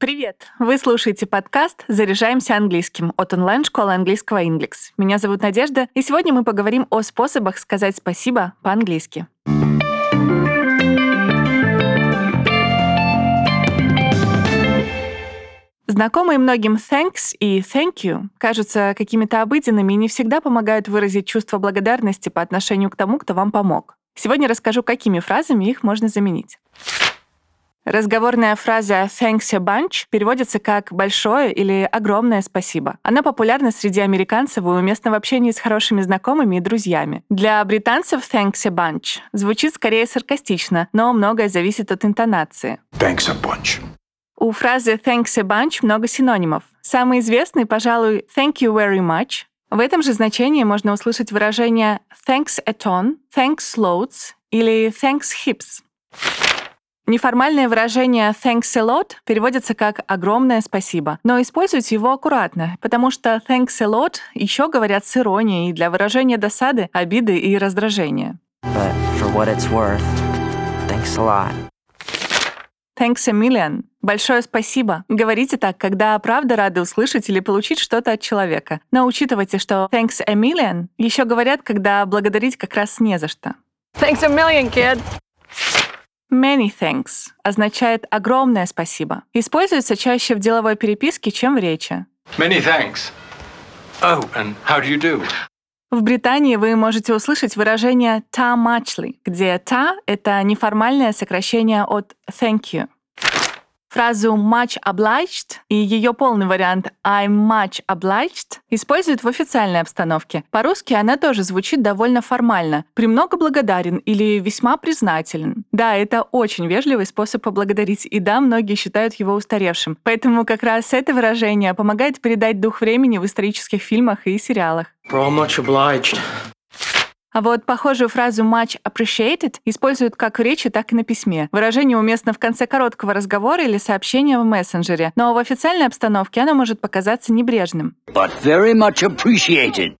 Привет! Вы слушаете подкаст «Заряжаемся английским» от онлайн-школы английского Inglix. Меня зовут Надежда, и сегодня мы поговорим о способах сказать спасибо по-английски. Знакомые многим thanks и thank you кажутся какими-то обыденными и не всегда помогают выразить чувство благодарности по отношению к тому, кто вам помог. Сегодня расскажу, какими фразами их можно заменить. Разговорная фраза «thanks a bunch» переводится как «большое» или «огромное спасибо». Она популярна среди американцев и уместна в общении с хорошими знакомыми и друзьями. Для британцев «thanks a bunch» звучит скорее саркастично, но многое зависит от интонации. Thanks a bunch. У фразы «thanks a bunch» много синонимов. Самый известный, пожалуй, «thank you very much». В этом же значении можно услышать выражение «thanks a ton», «thanks loads» или «thanks heaps». Неформальное выражение «thanks a lot» переводится как «огромное спасибо», но используйте его аккуратно, потому что «thanks a lot» еще говорят с иронией для выражения досады, обиды и раздражения. But for what it's worth, thanks a lot. Thanks a million. Большое спасибо. Говорите так, когда правда рады услышать или получить что-то от человека. Но учитывайте, что thanks a million еще говорят, когда благодарить как раз не за что. Thanks a million, kid. Many thanks означает огромное спасибо. Используется чаще в деловой переписке, чем в речи. Many thanks. Oh, and how do you do? В Британии вы можете услышать выражение ta muchly, где ta — это неформальное сокращение от thank you. Фразу much obliged и ее полный вариант I'm much obliged используют в официальной обстановке. По-русски она тоже звучит довольно формально. «Премного благодарен» или «весьма признателен». Да, это очень вежливый способ поблагодарить, и да, многие считают его устаревшим. Поэтому как раз это выражение помогает передать дух времени в исторических фильмах и сериалах. We're all much obliged. А вот похожую фразу much appreciated используют как в речи, так и на письме. Выражение уместно в конце короткого разговора или сообщения в мессенджере, но в официальной обстановке оно может показаться небрежным. but very much appreciated.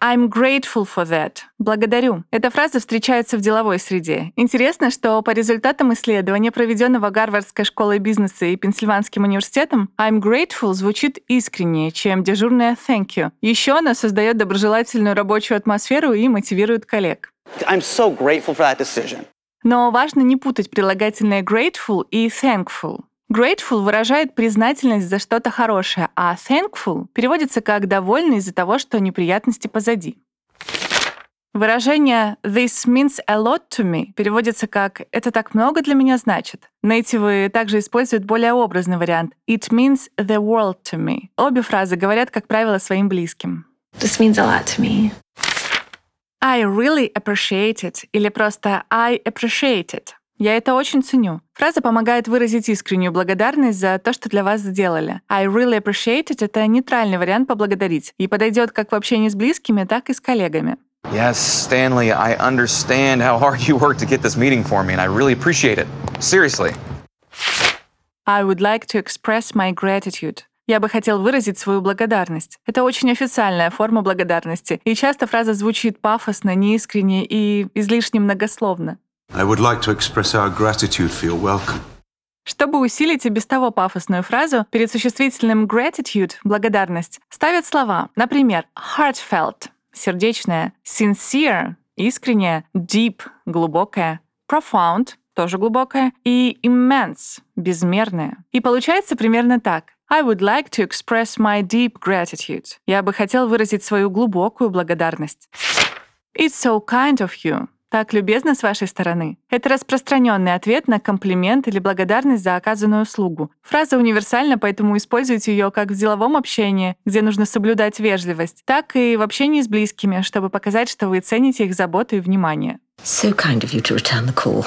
I'm grateful for that. Благодарю. Эта фраза встречается в деловой среде. Интересно, что по результатам исследования, проведенного Гарвардской школой бизнеса и Пенсильванским университетом, I'm grateful звучит искреннее, чем дежурное thank you. Еще она создает доброжелательную рабочую атмосферу и мотивирует коллег. I'm so grateful for that decision. Но важно не путать прилагательные grateful и thankful. Grateful выражает признательность за что-то хорошее, а thankful переводится как «довольный из-за того, что неприятности позади». Выражение «this means a lot to me» переводится как «это так много для меня значит». Нейтивы также используют более образный вариант «it means the world to me». Обе фразы говорят, как правило, своим близким. This means a lot to me. I really appreciate it или просто I appreciate it. Я это очень ценю. Фраза помогает выразить искреннюю благодарность за то, что для вас сделали. I really appreciate it — это нейтральный вариант поблагодарить и подойдет как в общении с близкими, так и с коллегами. Yes, Stanley, I understand how hard you worked to get this meeting for me, and I really appreciate it. Seriously. I would like to express my gratitude. Я бы хотел выразить свою благодарность. Это очень официальная форма благодарности, и часто фраза звучит пафосно, неискренне и излишне многословно. Like. Чтобы усилить и без того пафосную фразу, перед существительным gratitude — благодарность ставят слова, например, heartfelt — сердечное, sincere — искреннее, deep — глубокое, profound — тоже глубокое, и immense — безмерное. И получается примерно так. I would like to express my deep gratitude. Я бы хотел выразить свою глубокую благодарность. It's so kind of you. Так любезно с вашей стороны. Это распространенный ответ на комплимент или благодарность за оказанную услугу. Фраза универсальна, поэтому используйте ее как в деловом общении, где нужно соблюдать вежливость, так и в общении с близкими, чтобы показать, что вы цените их заботу и внимание. So kind of you to return the call.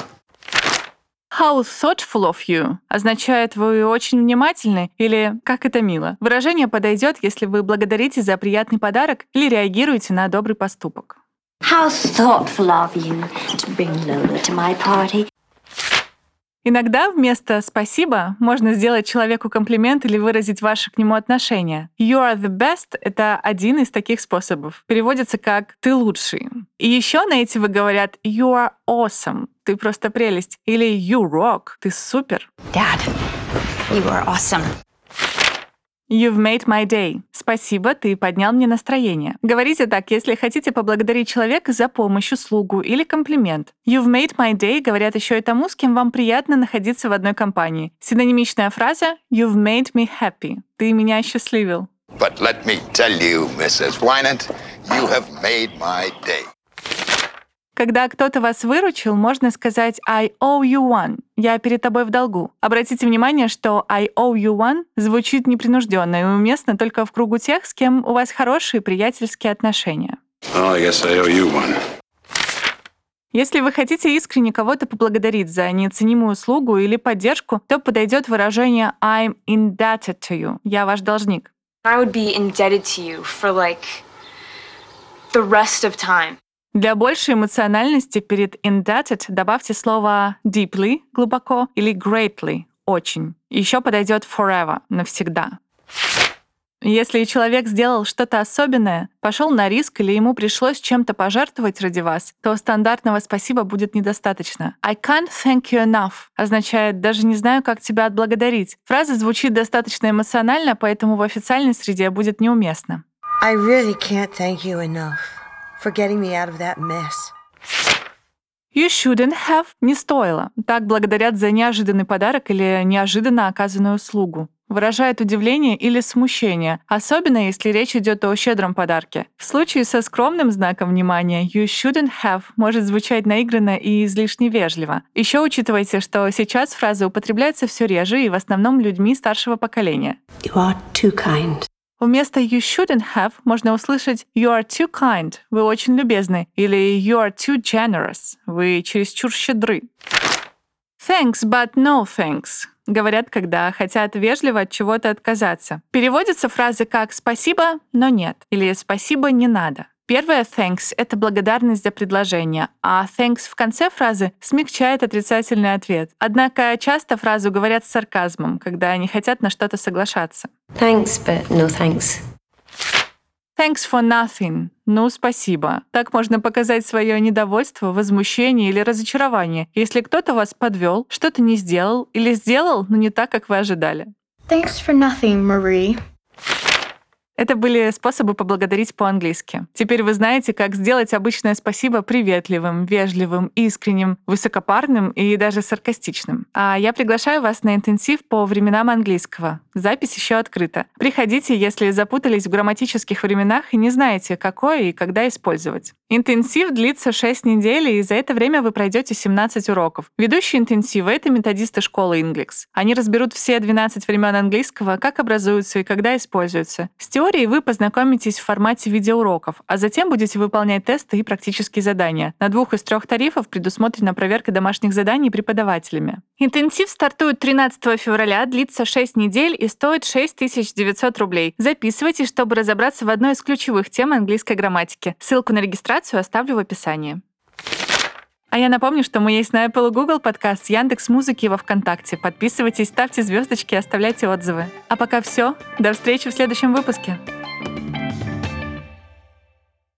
How thoughtful of you означает «вы очень внимательны» или «как это мило». Выражение подойдет, если вы благодарите за приятный подарок или реагируете на добрый поступок. How thoughtful of you to bring Lola to my party. Иногда вместо «спасибо» можно сделать человеку комплимент или выразить ваше к нему отношение. «You are the best» — это один из таких способов. Переводится как «ты лучший». И еще на эти вы говорят «you are awesome» — «ты просто прелесть» или «you rock» — «ты супер». Dad, You are awesome. You've made my day. Спасибо, ты поднял мне настроение. Говорите так, если хотите поблагодарить человека за помощь, услугу или комплимент. You've made my day говорят еще и тому, с кем вам приятно находиться в одной компании. Синонимичная фраза You've made me happy. Ты меня осчастливил. But let me tell you, Mrs. Wynant, you have made my day. Когда кто-то вас выручил, можно сказать I owe you one. Я перед тобой в долгу. Обратите внимание, что I owe you one звучит непринужденно и уместно только в кругу тех, с кем у вас хорошие приятельские отношения. Oh, yes, I owe you one. Если вы хотите искренне кого-то поблагодарить за неоценимую услугу или поддержку, то подойдет выражение I'm indebted to you. Я ваш должник. I would be indebted to you for like the rest of time. Для большей эмоциональности перед indebted добавьте слово deeply — глубоко или greatly — очень. Еще подойдет forever — навсегда. Если человек сделал что-то особенное, пошел на риск или ему пришлось чем-то пожертвовать ради вас, то стандартного спасибо будет недостаточно. I can't thank you enough означает «даже не знаю, как тебя отблагодарить». Фраза звучит достаточно эмоционально, поэтому в официальной среде будет неуместно. I really can't thank you enough for getting me out of that mess. You shouldn't have не стоило. Так благодарят за неожиданный подарок или неожиданно оказанную услугу. Выражает удивление или смущение, особенно если речь идет о щедром подарке. В случае со скромным знаком внимания you shouldn't have может звучать наигранно и излишне вежливо. Еще учитывайте, что сейчас фраза употребляется все реже и в основном людьми старшего поколения. You are too kind. Вместо you shouldn't have можно услышать you are too kind, вы очень любезны, или you are too generous, вы чересчур щедры. Thanks, but no thanks. Говорят, когда хотят вежливо от чего-то отказаться. Переводятся фразы как «спасибо, но нет» или «спасибо, не надо». Первое thanks — это благодарность за предложение, а thanks в конце фразы смягчает отрицательный ответ. Однако часто фразу говорят с сарказмом, когда они хотят на что-то соглашаться. Thanks, but no thanks. Thanks for nothing. Ну, спасибо. Так можно показать свое недовольство, возмущение или разочарование, если кто-то вас подвел, что-то не сделал или сделал, но не так, как вы ожидали. Thanks for nothing, Marie. Это были способы поблагодарить по-английски. Теперь вы знаете, как сделать обычное спасибо приветливым, вежливым, искренним, высокопарным и даже саркастичным. А я приглашаю вас на интенсив по временам английского. Запись еще открыта. Приходите, если запутались в грамматических временах и не знаете, какое и когда использовать. Интенсив длится 6 недель, и за это время вы пройдете 17 уроков. Ведущие интенсива — это методисты школы Inglix. Они разберут все 12 времен английского, как образуются и когда используются. С теорией вы познакомитесь в формате видеоуроков, а затем будете выполнять тесты и практические задания. На двух из трех тарифов предусмотрена проверка домашних заданий преподавателями. Интенсив стартует 13 февраля, длится 6 недель и стоит 6900 рублей. Записывайтесь, чтобы разобраться в одной из ключевых тем английской грамматики. Ссылку на регистрацию оставлю в описании. А я напомню, что мы есть на Apple и Google подкаст, Яндекс Музыки и во Вконтакте. Подписывайтесь, ставьте звездочки и оставляйте отзывы. А пока все. До встречи в следующем выпуске.